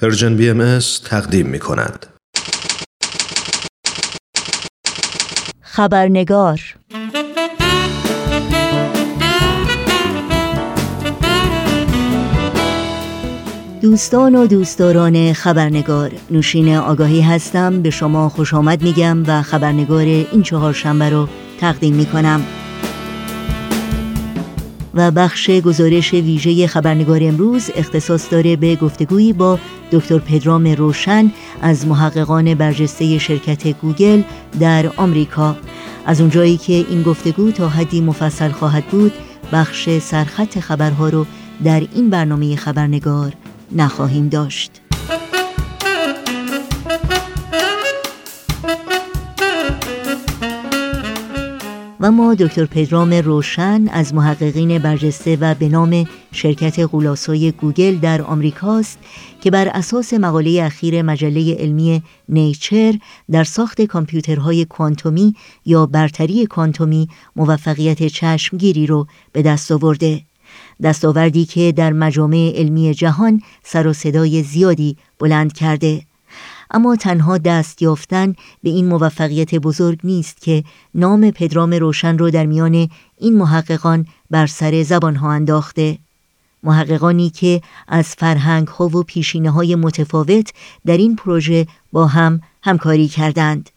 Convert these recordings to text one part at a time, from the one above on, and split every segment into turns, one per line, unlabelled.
پرژن بی ام تقدیم می کند.
خبرنگار دوستان و دوستداران خبرنگار نوشین آگاهی هستم به شما خوش آمد میگم و خبرنگار این چهار شنبه رو تقدیم می کنم و بخش گزارش ویژه خبرنگار امروز اختصاص داره به گفتگویی با دکتر پدرام روشن از محققان برجسته شرکت گوگل در آمریکا. از اونجایی که این گفتگو تا حدی مفصل خواهد بود بخش سرخط خبرها رو در این برنامه خبرنگار نخواهیم داشت. و ما دکتر پدرام روشن از محققین برجسته و به نام شرکت غولاسای گوگل در آمریکاست که بر اساس مقاله اخیر مجله علمی نیچر در ساخت کامپیوترهای کوانتومی یا برتری کوانتومی موفقیت چشمگیری رو به دست آورده. دستاوردی که در مجامع علمی جهان سر و صدای زیادی بلند کرده. اما تنها دست یافتن به این موفقیت بزرگ نیست که نام پدرام روشن رو در میان این محققان بر سر زبان ها انداخته. محققانی که از فرهنگ ها و پیشینه های متفاوت در این پروژه با هم همکاری کردند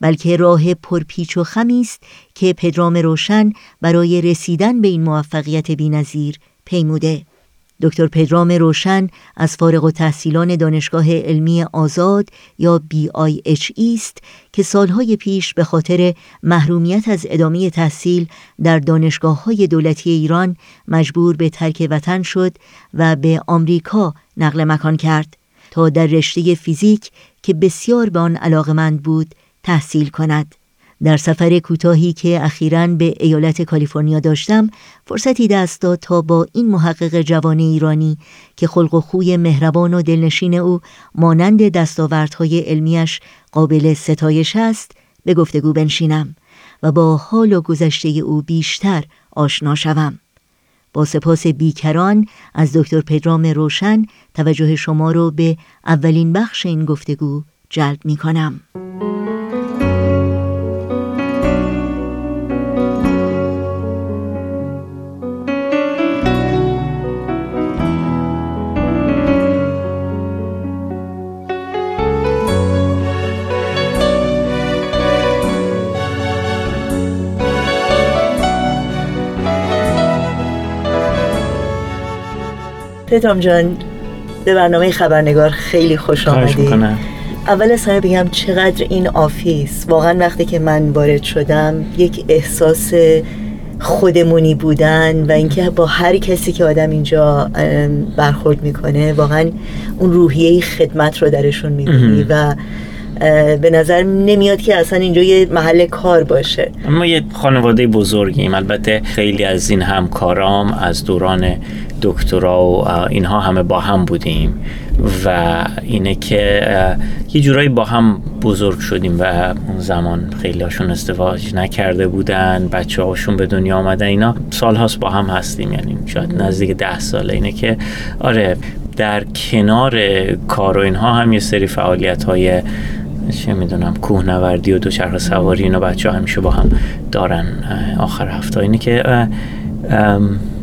بلکه راه پرپیچ و خمی است که پدرام روشن برای رسیدن به این موفقیت بینظیر پیموده. دکتر پدرام روشن از فارغ و تحصیلان دانشگاه علمی آزاد یا BIHE است که سالهای پیش به خاطر محرومیت از ادامه تحصیل در دانشگاه های دولتی ایران مجبور به ترک وطن شد و به آمریکا نقل مکان کرد تا در رشته فیزیک که بسیار به آن علاقمند بود تحصیل کند. در سفر کوتاهی که اخیرا به ایالت کالیفرنیا داشتم فرصتی دست داد تا با این محقق جوان ایرانی که خلق و خوی مهربان و دلنشین او مانند دستاوردهای علمیش قابل ستایش است به گفتگو بنشینم و با حال و گذشته او بیشتر آشنا شوم با سپاس بیکران از دکتر پدرام روشن توجه شما رو به اولین بخش این گفتگو جلب می کنم. پدرام جان به برنامه خبرنگار خیلی خوش آمدی. اول از همه بگم چقدر این آفیس. واقعا وقتی که من وارد شدم یک احساس خودمونی بودن و اینکه با هر کسی که آدم اینجا برخورد می‌کنه واقعا اون روحیه خدمت رو درشون می‌بینی و به نظر نمیاد که اصلا اینجا یه محل کار باشه.
ما یه خانواده بزرگیم. البته خیلی از این همکارام از دوران دکترا و اینها همه با هم بودیم و اینه که یه جورایی با هم بزرگ شدیم و اون زمان خیلی هاشون ازدواج نکرده بودن بچه هاشون به دنیا آمدن اینا سال هاست با هم هستیم یعنی شاید نزدیک ده ساله. اینه که آره در کنار کار و اینها هم یه سری فعالیت های چه می‌دونم کوهنوردی و دوچرخه سواری اینا بچه ها همیشه با هم دارن آخر هفته. اینه که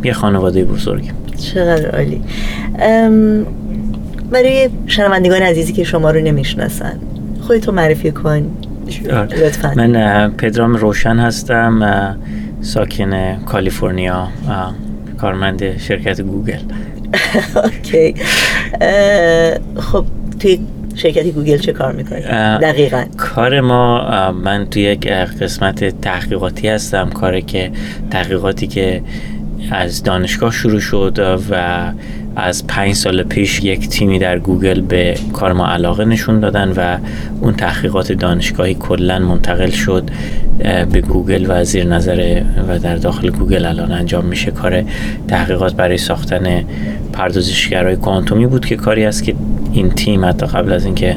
یه خانواده بزرگیم.
چقدر عالی. برای شنوندگان عزیزی که شما رو نمی‌شناسن خودتو معرفی کن. لطفا.
من پدرام روشن هستم ساکن کالیفرنیا کارمند شرکت گوگل.
OK. خب توی شرکت گوگل چه کار می‌کنی؟ دقیقا.
کار ما من توی یک قسمت تحقیقاتی هستم. کاری که تحقیقاتی که از دانشگاه شروع شد و از پنج سال پیش یک تیمی در گوگل به کار ما علاقه نشون دادن و اون تحقیقات دانشگاهی کلا منتقل شد به گوگل و زیر نظر و در داخل گوگل الان انجام میشه. کار تحقیقات برای ساختن پردازشگرهای کوانتومی بود که کاری است که این تیم حتی قبل از اینکه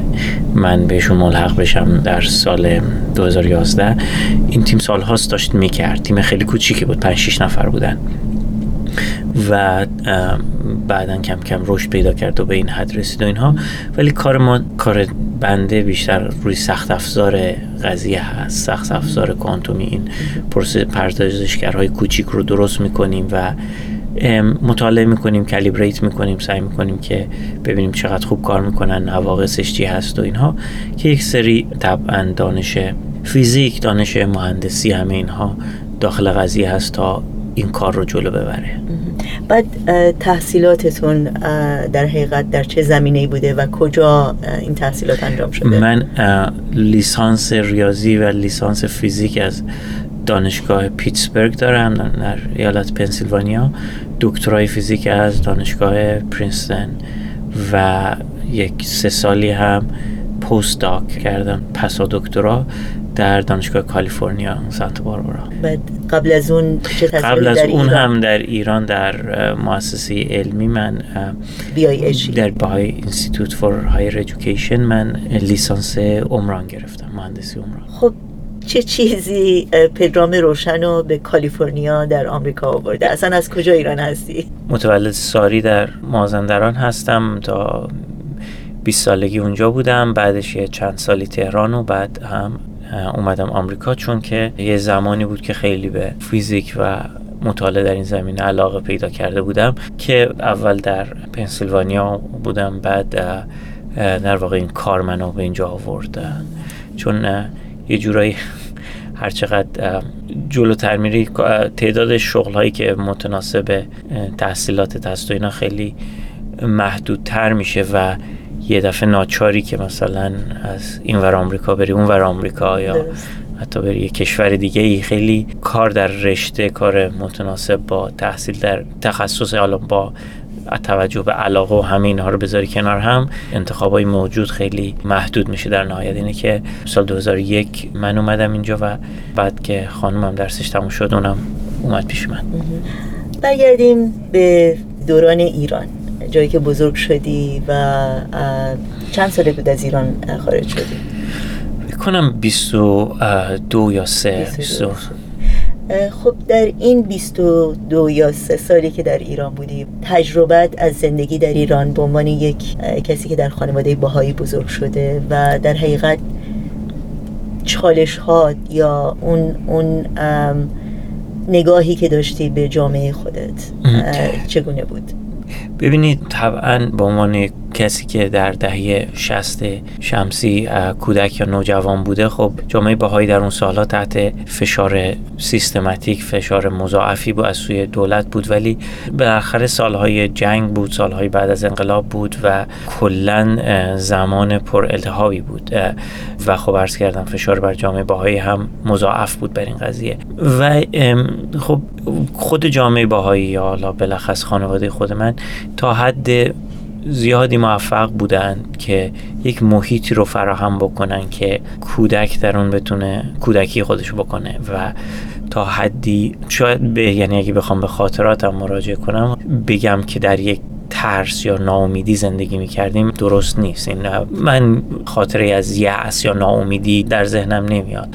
من بهشون ملحق بشم در سال 2011 این تیم سالهاست داشت می‌کرد. تیم خیلی کوچیکی بود 5 6 نفر بودن. و بعدا کم کم رشد پیدا کرد و به این حد رسید و اینها. ولی کار ما کار بنده بیشتر روی سخت افزار قضیه هست. سخت افزار کوانتومی این پروسه پردازشگرهای کوچیک رو درست می‌کنیم و مطالعه می‌کنیم کلیبریت می‌کنیم سعی می‌کنیم که ببینیم چقدر خوب کار می‌کنن نواقصش چی هست و اینها. که یک سری طبعا دانش فیزیک دانش مهندسی همه اینها داخل قضیه هست تا این کار رو جلو ببره.
بعد تحصیلاتتون در حقیقت در چه زمینه بوده و کجا این تحصیلات انجام شده؟
من لیسانس ریاضی و لیسانس فیزیک از دانشگاه پیتسبرگ دارم در ایالت پنسیلوانیا. دکترای فیزیک از دانشگاه پرینستن و یک سه سالی هم postdoc کردم پسا دکترا در دانشگاه کالیفرنیا سانتا باربارا
قبل از اون چه
قبل از اون؟ هم در ایران در مؤسسه علمی من. در Bahá'í Institute for Higher Education من لیسانس عمران گرفتم مهندسی عمران
خب چه چیزی پدرام روشن رو به کالیفرنیا در آمریکا آورده اصلا از کجا ایران هستی
متولد ساری در مازندران هستم تا 20 سالگی اونجا بودم بعدش یه چند سالی تهران و بعد هم اومدم آمریکا چون که یه زمانی بود که خیلی به فیزیک و مطالعه در این زمینه علاقه پیدا کرده بودم که اول در پنسیلوانیا بودم بعد در واقع این کار منو به اینجا آورد. چون یه جورایی هر چقدر جلوتر میری تعداد شغل هایی که متناسب تحصیلات هست و اینا خیلی محدودتر میشه و یه دفعه ناچاری که مثلا از این ور آمریکا بری اون ور آمریکا یا
درست.
حتی بری یه کشور دیگه ای خیلی کار در رشته کار متناسب با تحصیل در تخصص حالا با توجه به علاقه و همه اینها رو بذاری کنار هم انتخابای موجود خیلی محدود میشه. در نهایت اینه که سال 2001 من اومدم اینجا و بعد که خانومم درسش تموم شد اونم اومد پیش من.
برگردیم به دوران ایران. جایی که بزرگ شدی و چند ساله بود از ایران خارج شدی؟
کنم 22 یا 3
22. اه، خب در این 22 یا 3 سالی که در ایران بودی تجربت از زندگی در ایران به عنوان یک کسی که در خانواده باهایی بزرگ شده و در حقیقت چالش ها یا اون اون نگاهی که داشتی به جامعه خودت چگونه بود؟
ببینید طبعا به عنوان کسی که در دهه 60 شمسی کودک یا نوجوان بوده خب جامعه بهایی در اون سالها تحت فشار سیستماتیک فشار مضاعفی بود از سوی دولت بود. ولی بالاخره سالهای جنگ بود سالهای بعد از انقلاب بود و کلا زمان پر التهابی بود. و خب عرض کردم فشار بر جامعه بهایی هم مضاعف بود بر این قضیه. و خب خود جامعه بهایی یا حالا بلخص خانواده خود من تا حد زیادی موفق بودن که یک محیطی رو فراهم بکنن که کودک در اون بتونه کودکی خودش بکنه و تا حدی شاید به یعنی اگه بخوام به خاطراتم مراجعه کنم بگم که در یک ترس یا ناامیدی زندگی می کردیم درست نیست. این من خاطره از یأس یا ناامیدی در ذهنم نمیاد.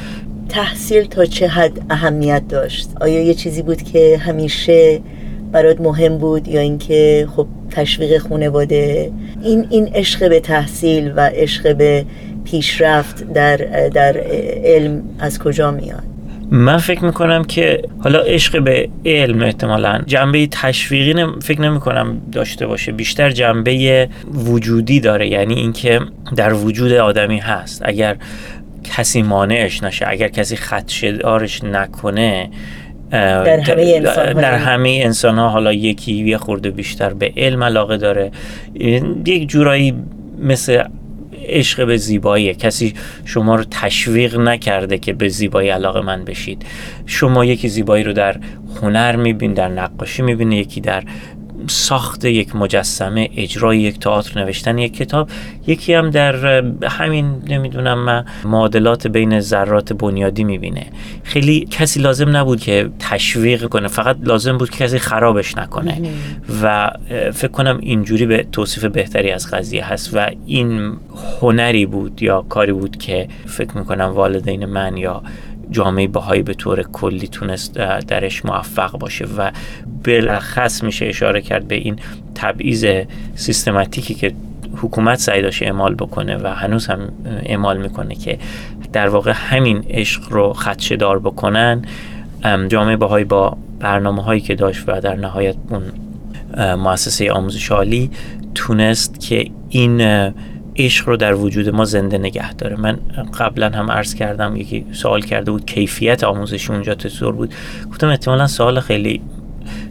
تحصیل تا چه حد اهمیت داشت؟ آیا یه چیزی بود که همیشه برات مهم بود یا اینکه خب تشویق خانواده این این عشق به تحصیل و عشق به پیشرفت در در علم از کجا میاد؟
من فکر می‌کنم که حالا عشق به علم احتمالا جنبه تشویقی نم- فکر نمی‌کنم داشته باشه. بیشتر جنبه وجودی داره یعنی اینکه در وجود آدمی هست. اگر کسی مانعش نشه اگر کسی خدشدارش نکنه
در همه انسان‌ها
در. همه انسان ها حالا یکی یه خورده بیشتر به علم علاقه داره یک جورایی مثل عشق به زیبایی کسی شما رو تشویق نکرده که به زیبایی علاقه من بشید شما یکی زیبایی رو در هنر میبین در نقاشی می‌بینه یکی در ساخت یک مجسمه اجرای یک تئاتر نوشتن یک کتاب. یکی هم در همین نمی‌دونم من معادلات بین ذرات بنیادی می‌بینه. خیلی کسی لازم نبود که تشویق کنه فقط لازم بود که کسی خرابش نکنه. و فکر کنم اینجوری به توصیف بهتری از قضیه هست و این هنری بود یا کاری بود که فکر می‌کنم والدین من یا جامعه بهایی به طور کلی تونست درش موفق باشه و بلخص میشه اشاره کرد به این تبعیض سیستماتیکی که حکومت سعی داشته اعمال بکنه و هنوز هم اعمال می‌کنه که در واقع همین عشق رو خدشه دار بکنن جامعه بهایی با برنامه هایی که داشت و در نهایت اون مؤسسه آموزش عالی تونست که این عشق رو در وجود ما زنده نگه داره. من قبلا هم عرض کردم یکی سوال کرده بود کیفیت آموزش اونجا چطور بود؟ گفتم احتمالا سوال خیلی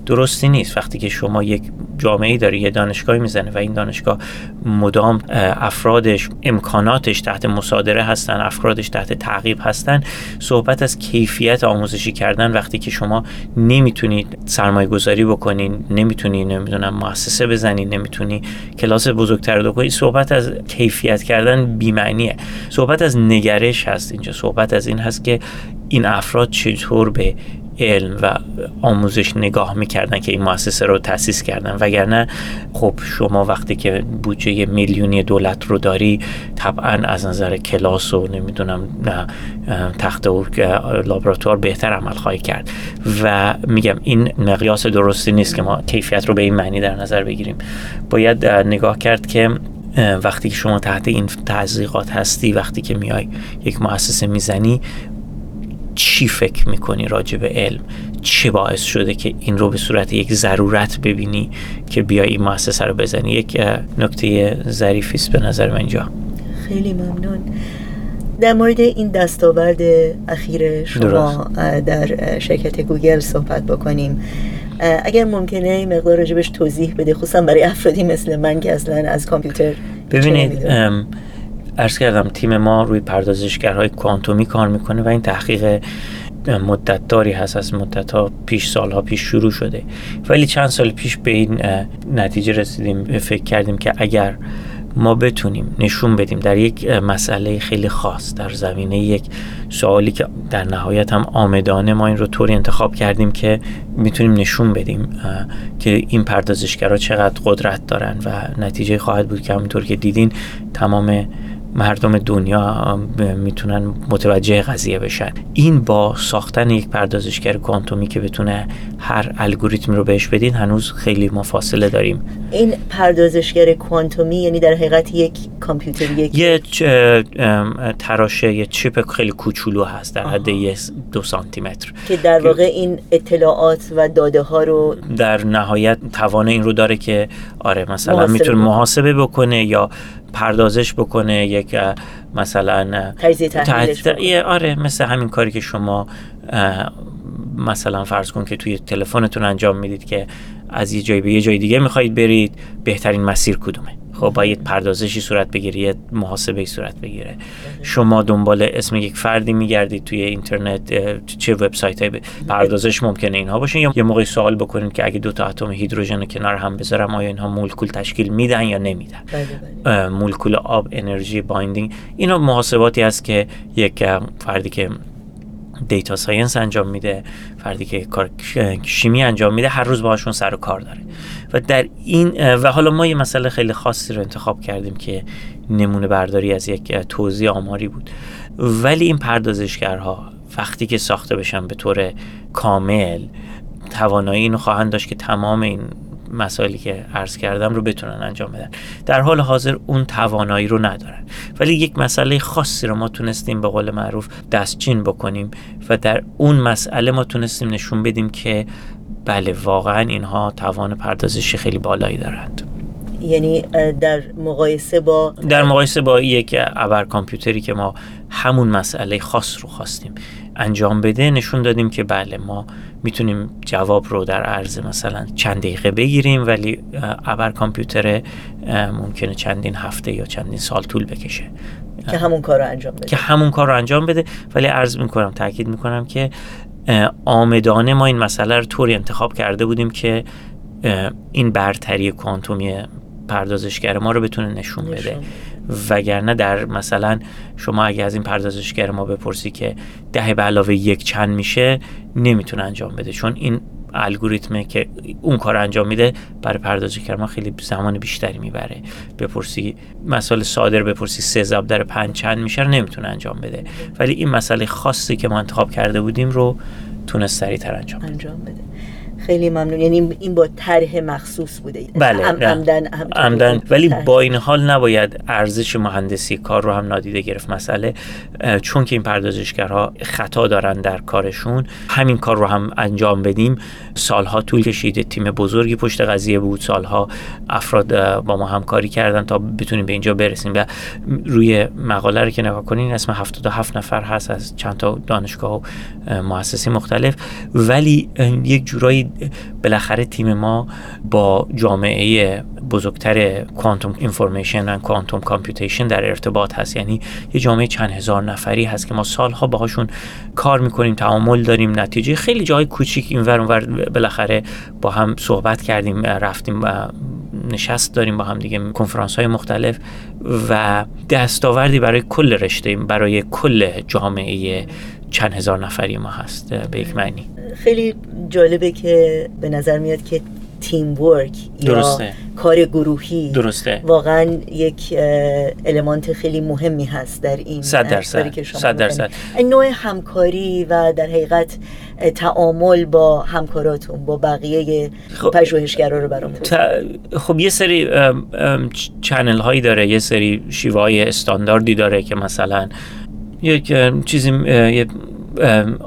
درستی نیست. وقتی که شما یک جامعه داری یه دانشگاهی می‌زنه و این دانشگاه مدام افرادش امکاناتش تحت مصادره هستن افرادش تحت تعقیب هستن صحبت از کیفیت آموزشی کردن وقتی که شما نمی‌تونید سرمایه گذاری بکنین نمی‌تونی نمی‌دونم مؤسسه بزنی نمی‌تونی کلاس بزرگتر رو صحبت از کیفیت کردن بیمعنیه. صحبت از نگرش هست اینجا. صحبت از این هست که این افراد چطور به علم و آموزش نگاه می‌کردن که این مؤسسه رو تاسیس کردن. وگرنه خب شما وقتی که بودجه میلیونی دولت رو داری طبعا از نظر کلاس و نمی‌دونم تخته و لابراتوار بهتر عمل خواهی کرد. و میگم این مقیاس درستی نیست که ما کیفیت رو به این معنی در نظر بگیریم. باید نگاه کرد که وقتی که شما تحت این تزریقات هستی وقتی که میای یک مؤسسه می‌زنی چی فکر می‌کنی راجع به علم؟ چه باعث شده که این رو به صورت یک ضرورت ببینی که بیای این مؤسسه رو بزنی؟ یک نکته ظریفی است به نظر من اینجا.
خیلی ممنون. در مورد این دستاورد اخیر شما در شرکت گوگل صحبت بکنیم. اگر ممکنه مقدار راجبش توضیح بده خصوصا برای افرادی مثل من که اصلا از کامپیوتر
ببینید ارز کردم تیم ما روی پردازشگرهای کوانتومی کار می‌کنه و این تحقیق مدت داری هست از مدت ها پیش سالها پیش شروع شده. ولی چند سال پیش به این نتیجه رسیدیم. فکر کردیم که اگر ما بتونیم نشون بدیم در یک مسئله خیلی خاص در زمینه یک سوالی که در نهایت هم آمدانه ما این رو طوری انتخاب کردیم که می‌تونیم نشون بدیم که این پردازشگرها چقدر قدرت دارن و نتیجه خواهد بود که همونطور که دیدین تمام مردم دنیا می‌تونن متوجه قضیه بشن. این با ساختن یک پردازشگر کوانتومی که بتونه هر الگوریتمی رو بهش بدین هنوز خیلی مفاصله داریم.
این پردازشگر کوانتومی یعنی در حقیقت یک کامپیوتر یک
یه تراشه یه چیپ خیلی کوچولو هست در حد یه دو سانتی متر
که در واقع این اطلاعات و داده ها رو
در نهایت توان این رو داره که آره مثلا می‌تونه محاسبه بکنه یا پردازش بکنه یک مثلا
تجزیه
آره مثل همین کاری که شما مثلا فرض کن که توی تلفنتون انجام می‌دید که از یه جای به یه جای دیگه می‌خواهید برید بهترین مسیر کدومه؟ خب باید پردازشی صورت بگیره یه محاسبه صورت بگیره. شما دنبال اسم یک فردی میگردید توی اینترنت چه وبسایت های پردازش ممکنه اینها باشن یا یه موقع سوال بکنید که اگه دو تا اتم هیدروژن کنار هم بذارم آیا اینها مولکول تشکیل میدن یا نمیدن؟
بله، بله.
مولکول آب انرژی binding. اینا محاسباتی هست که یک فردی که data science انجام میده فردی که کار شیمی انجام میده هر روز باهاشون سر و کار داره. و در این و حالا ما یه مسئله خیلی خاصی رو انتخاب کردیم که نمونه برداری از یک توزیع آماری بود. ولی این پردازشگرها وقتی که ساخته بشن به طور کامل توانایی اینو خواهند داشت که تمام این مسائلی که عرض کردم رو بتونن انجام بدن. در حال حاضر اون توانایی رو ندارن. ولی یک مسئله خاصی رو ما تونستیم به قول معروف دستچین بکنیم و در اون مسئله ما تونستیم نشون بدیم که بله واقعا اینها توان پردازشی خیلی بالایی دارند.
یعنی در مقایسه با
در مقایسه با یک ابر کامپیوتری که ما همون مسئله خاص رو خواستیم انجام بده نشون دادیم که بله ما می‌تونیم جواب رو در عرض مثلا چند دقیقه بگیریم ولی ابر کامپیوتر ممکنه چندین هفته یا چندین سال طول بکشه.
که همون کار رو انجام بده.
که همون کار رو انجام بده. ولی عرض می‌کنم تاکید می‌کنم که آمدانه ما این مسئله رو طوری انتخاب کرده بودیم که این برتری کوانتومی پردازشگر ما رو بتونه نشون بده. وگرنه در مثلا شما اگه از این پردازشگر ما بپرسی که ده به علاوه یک چند میشه نمی‌تونه انجام بده. چون این الگوریتمه که اون کار انجام میده برای پردازش کردن خیلی زمان بیشتری می‌بره. بپرسی مسئله صادر بپرسی سه ضرب در پنج چند میشه رو نمی‌تونه انجام بده. ولی این مسئله خاصی که ما انتخاب کرده بودیم رو تونست سریعتر انجام بده,
انجام بده. خیلی ممنون. یعنی این با طرح مخصوص بوده.
بله عمدن ولی با این حال نباید ارزش مهندسی کار رو هم نادیده گرفت مسئله. چون که این پردازشگرها خطا دارن در کارشون همین کار رو هم انجام بدیم. سالها طول کشید. تیم بزرگی پشت قضیه بود. سالها افراد با ما همکاری کردن تا بتونیم به اینجا برسیم. و روی مقاله رو که نگاه کنین اسم 77 نفر هست از چند تا دانشگاه و مؤسسه مختلف. ولی یک جورایی بالاخره تیم ما با جامعه بزرگتر کوانتوم اینفورمیشن و کوانتوم کامپیوتیشن در ارتباط هست. یعنی یه جامعه چند هزار نفری هست که ما سالها باهاشون کار می‌کنیم تعامل داریم. نتیجه خیلی جای کوچیک اینور اونور بالاخره با هم صحبت کردیم رفتیم و نشست داریم با هم دیگه کنفرانس های مختلف و دستاوردی برای کل رشته برای کل جامعه چند هزار نفری ما هست به یک معنی.
خیلی جالبه که به نظر میاد که تیم ورک یا کار گروهی
درسته.
واقعا یک المانت خیلی مهمی هست در این
صد درصد صد درصد.
نوع همکاری و در حقیقت تعامل با همکاراتون با بقیه خب پژوهشگرا رو برام
خب یه سری چنل هایی داره یه سری شیوه های استانداردی داره که مثلا یک چیزی یه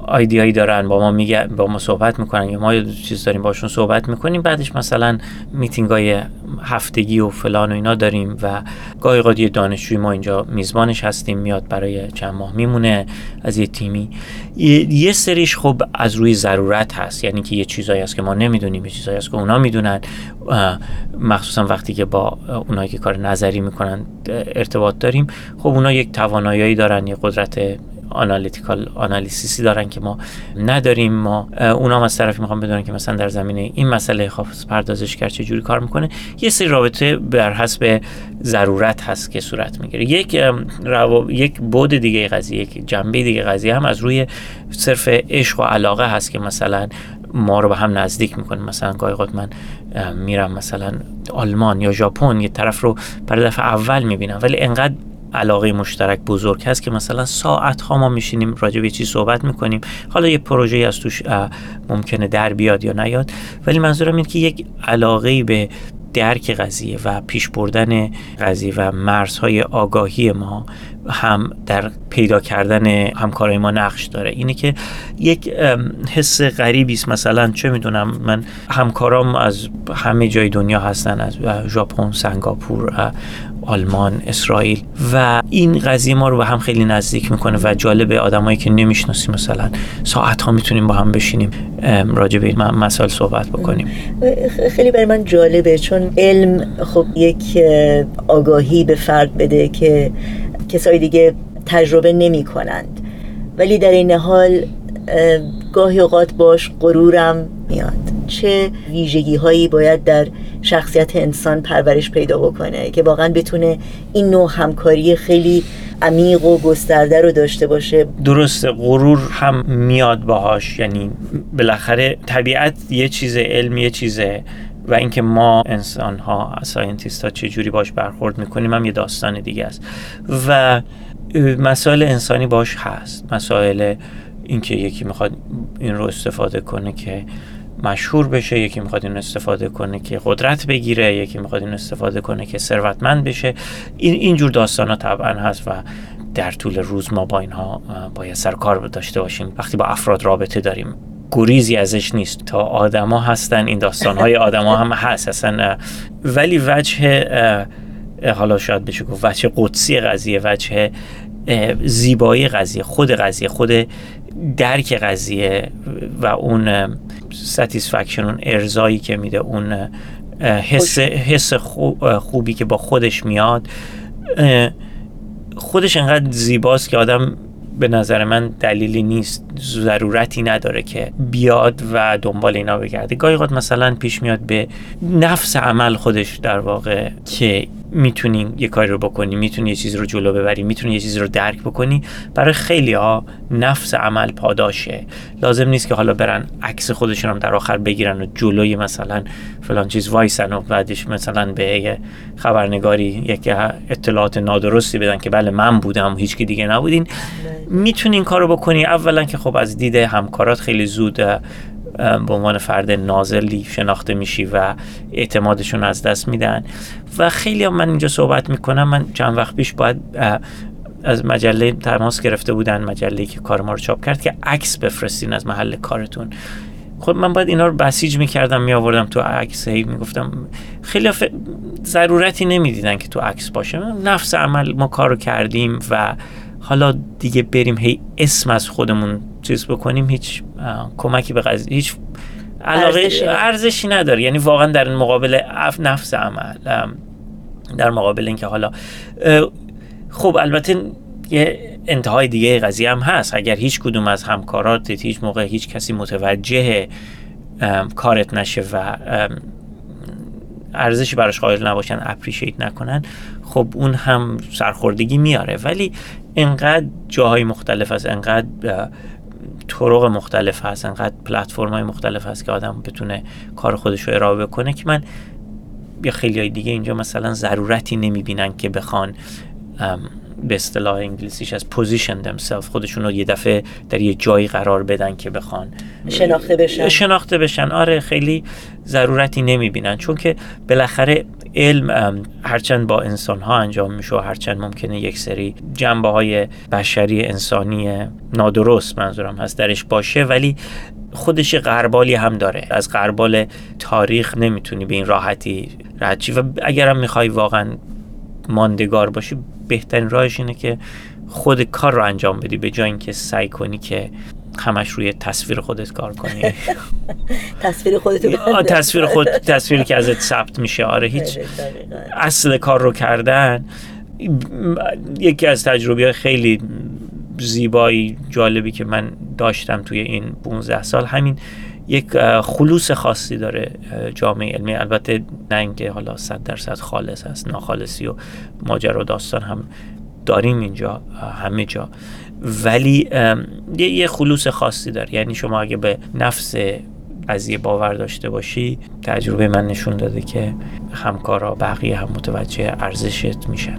آیدیایی دارن با ما میگه با ما صحبت می‌کنن یا ما یه چیز داریم باشون صحبت می‌کنیم. بعدش مثلا میتینگ های هفتگی و فلان و اینا داریم و گاهی گداری دانشجوی ما اینجا میزبانش هستیم میاد برای چند ماه میمونه از یه تیمی. یه سریش خب از روی ضرورت هست یعنی که یه چیزایی هست که ما نمی‌دونیم یه چیزایی هست که اونا می‌دونن. مخصوصا وقتی که با اونایی که کار نظری می‌کنن ارتباط داریم خب اونا یک توانایی دارن یه قدرت analytical analysis ی دارن که ما نداریم. ما اونا از طرفی می‌خوام بدونن که مثلا در زمینه این مسئله خاص پردازشگر چه جوری کار می‌کنه. یه سری رابطه بر حسب ضرورت هست که صورت می‌گیره. یک یک بود دیگه قضیه یک جنبه دیگه قضیه هم از روی صرف عشق و علاقه هست که مثلا ما رو به هم نزدیک می‌کنه. مثلا گاهی من میرم مثلا آلمان یا ژاپن یه طرف رو برای دفعه اول می‌بینم. ولی انقدر علاقه مشترک بزرگ هست که مثلا ساعت ها ما میشینیم راجع به چیز صحبت می‌کنیم. حالا یه پروژه از توش ممکنه در بیاد یا نیاد. ولی منظورم اینه که یک علاقه به درک قضیه و پیش بردن قضیه و مرزهای آگاهی ما هم در پیدا کردن همکارای ما نقش داره. اینه که یک حس غریبی است. مثلا چه می‌دونم من همکارام از همه جای دنیا هستن از ژاپن سنگاپور آلمان اسرائیل. و این قضیه ما رو به هم خیلی نزدیک می‌کنه و جالب آدمایی که نمی‌شناسیم. مثلا ساعت ها می‌تونیم با هم بشینیم. راجع به مسائل صحبت بکنیم.
خیلی برای من جالبه چون علم خب یک آگاهی به فرد بده که کسای دیگه تجربه نمی کنند ولی در این حال گاهی اوقات باش غرورم میاد. چه ویژگی هایی باید در شخصیت انسان پرورش پیدا بکنه که واقعا بتونه این نوع همکاری خیلی عمیق و گسترده رو داشته باشه؟
درسته غرور هم میاد باهاش. یعنی بالاخره طبیعت یه چیز علم یه چیزه و اینکه ما انسان ها scientist ها چه باش برخورد می‌کنیم هم یه داستان دیگه است. و مسائل انسانی باش هست. مسائل اینکه یکی می‌خواد این رو استفاده کنه که مشهور بشه یکی می‌خواد این استفاده کنه که قدرت بگیره یکی می‌خواد این استفاده کنه که ثروتمند بشه. این اینجور داستان ها طبعا هست و در طول روز ما با اینها باید سر کار داشته باشیم. وقتی با افراد رابطه داریم. گریزی ازش نیست. تا آدما هستن این داستان های آدما هم هست اصلا. ولی وجه حالا شاید بشه گفت وجه قدسی قضیه وجه زیبایی قضیه خود قضیه خود درک قضیه و اون ستیسفکشن اون ارزایی که میده اون حس, حس خوبی که با خودش میاد. خودش انقدر زیباست که آدم به نظر من دلیلی نیست ضرورتی نداره که بیاد و دنبال اینا بگرده. گاهی مثلا پیش میاد به نفس عمل خودش در واقع که می‌تونی یه کاری رو بکنی می‌تونی یه چیزی رو جلو ببری می‌تونی یه چیزی رو درک بکنی برای خیلی ها نفس عمل پاداشه. لازم نیست که حالا برن عکس خودشون هم در آخر بگیرن و جلوی مثلا فلان چیز وایسن و بعدش مثلا به خبرنگاری یک اطلاعات نادرستی بدن که بله من بودم هیچ که دیگه نبودین. می‌تونی این کارو بکنی. اولا که خب از دید همکارات خیلی زود به عنوان فرد نازلی شناخته میشی و اعتمادشون از دست میدن. و خیلی هم من اینجا صحبت می‌کنم. من چند وقت پیش باید از مجله تماس گرفته بودن مجله که کار ما رو چاپ کرد که عکس بفرستین از محل کارتون. خب من باید اینا رو بسیج می‌کردم میآوردم تو عکس هی می‌گفتم خیلی ضرورتی نمی‌دیدن که تو عکس باشه. نفس عمل ما کار رو کردیم و حالا دیگه بریم هی اسم از خودمون چیز بکنیم هیچ کمکی به قضیه هیچ علاقه ارزشی نداره. یعنی واقعا در مقابل نفس عمل در مقابل اینکه حالا خب البته یه انتهای دیگه قضیه هم هست. اگر هیچ کدوم از همکارات هیچ موقع هیچ کسی متوجه کارت نشه و ارزشی براش قائل نباشن اپریشیت نکنن خب اون هم سرخوردگی میاره. ولی انقدر جاهای مختلف است انقدر طرق مختلف هست. انقدر پلتفرم های مختلف هست که آدم بتونه کار خودش رو ارائه بکنه که من یا خیلی های دیگه اینجا مثلا ضرورتی نمی‌بینن که بخوان به اصطلاح انگلیسیش از position themselves خودشون رو یه دفعه در یه جایی قرار بدن که بخوان
شناخته بشن.
شناخته بشن. آره خیلی ضرورتی نمی‌بینن. چون که بالاخره علم هرچند با انسان ها انجام میشه و هرچند ممکنه یک سری جنبه های بشری انسانی نادرست منظورم هست درش باشه ولی خودش غربالی هم داره. از غربال تاریخ نمی‌تونی به این راحتی رد و اگرم می‌خوای واقعا ماندگار باشی بهترین راهش اینه که خود کار رو انجام بدی به جای اینکه سعی کنی که همش روی تصویر خودت کار کنی.
تصویر خودت
تصویر خود تصویری که ازت ثبت میشه. آره هیچ اصل کار رو کردن. یکی از تجربه خیلی زیبایی جالبی که من داشتم توی این 15 سال همین یک خلوص خاصی داره جامعه علمی. البته نه اینکه حالا صد درصد خالص هست ناخالصی و ماجرا داستان هم داریم اینجا همه جا. ولی یه خلوص خاصی داره. یعنی شما اگه به نفس قضیه باور داشته باشی تجربه من نشون داده که همکارا بقیه هم متوجه ارزشت میشن.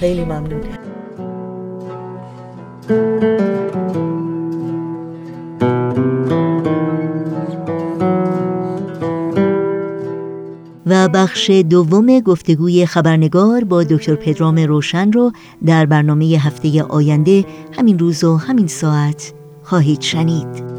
خیلی ممنون. بخش دوم گفتگوی خبرنگار با دکتر پدرام روشن رو در برنامه هفته آینده همین روز و همین ساعت خواهید شنید.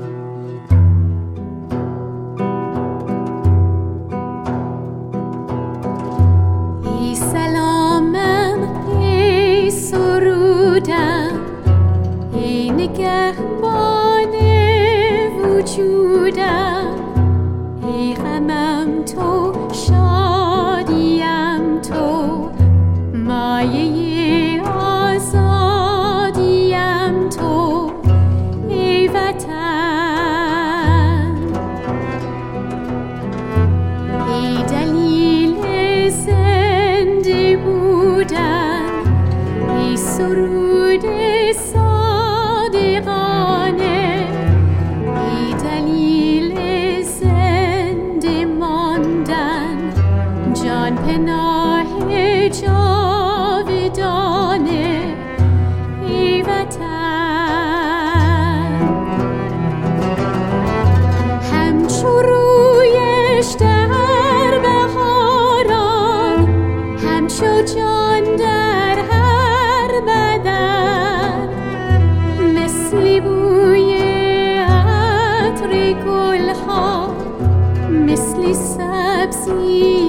مثل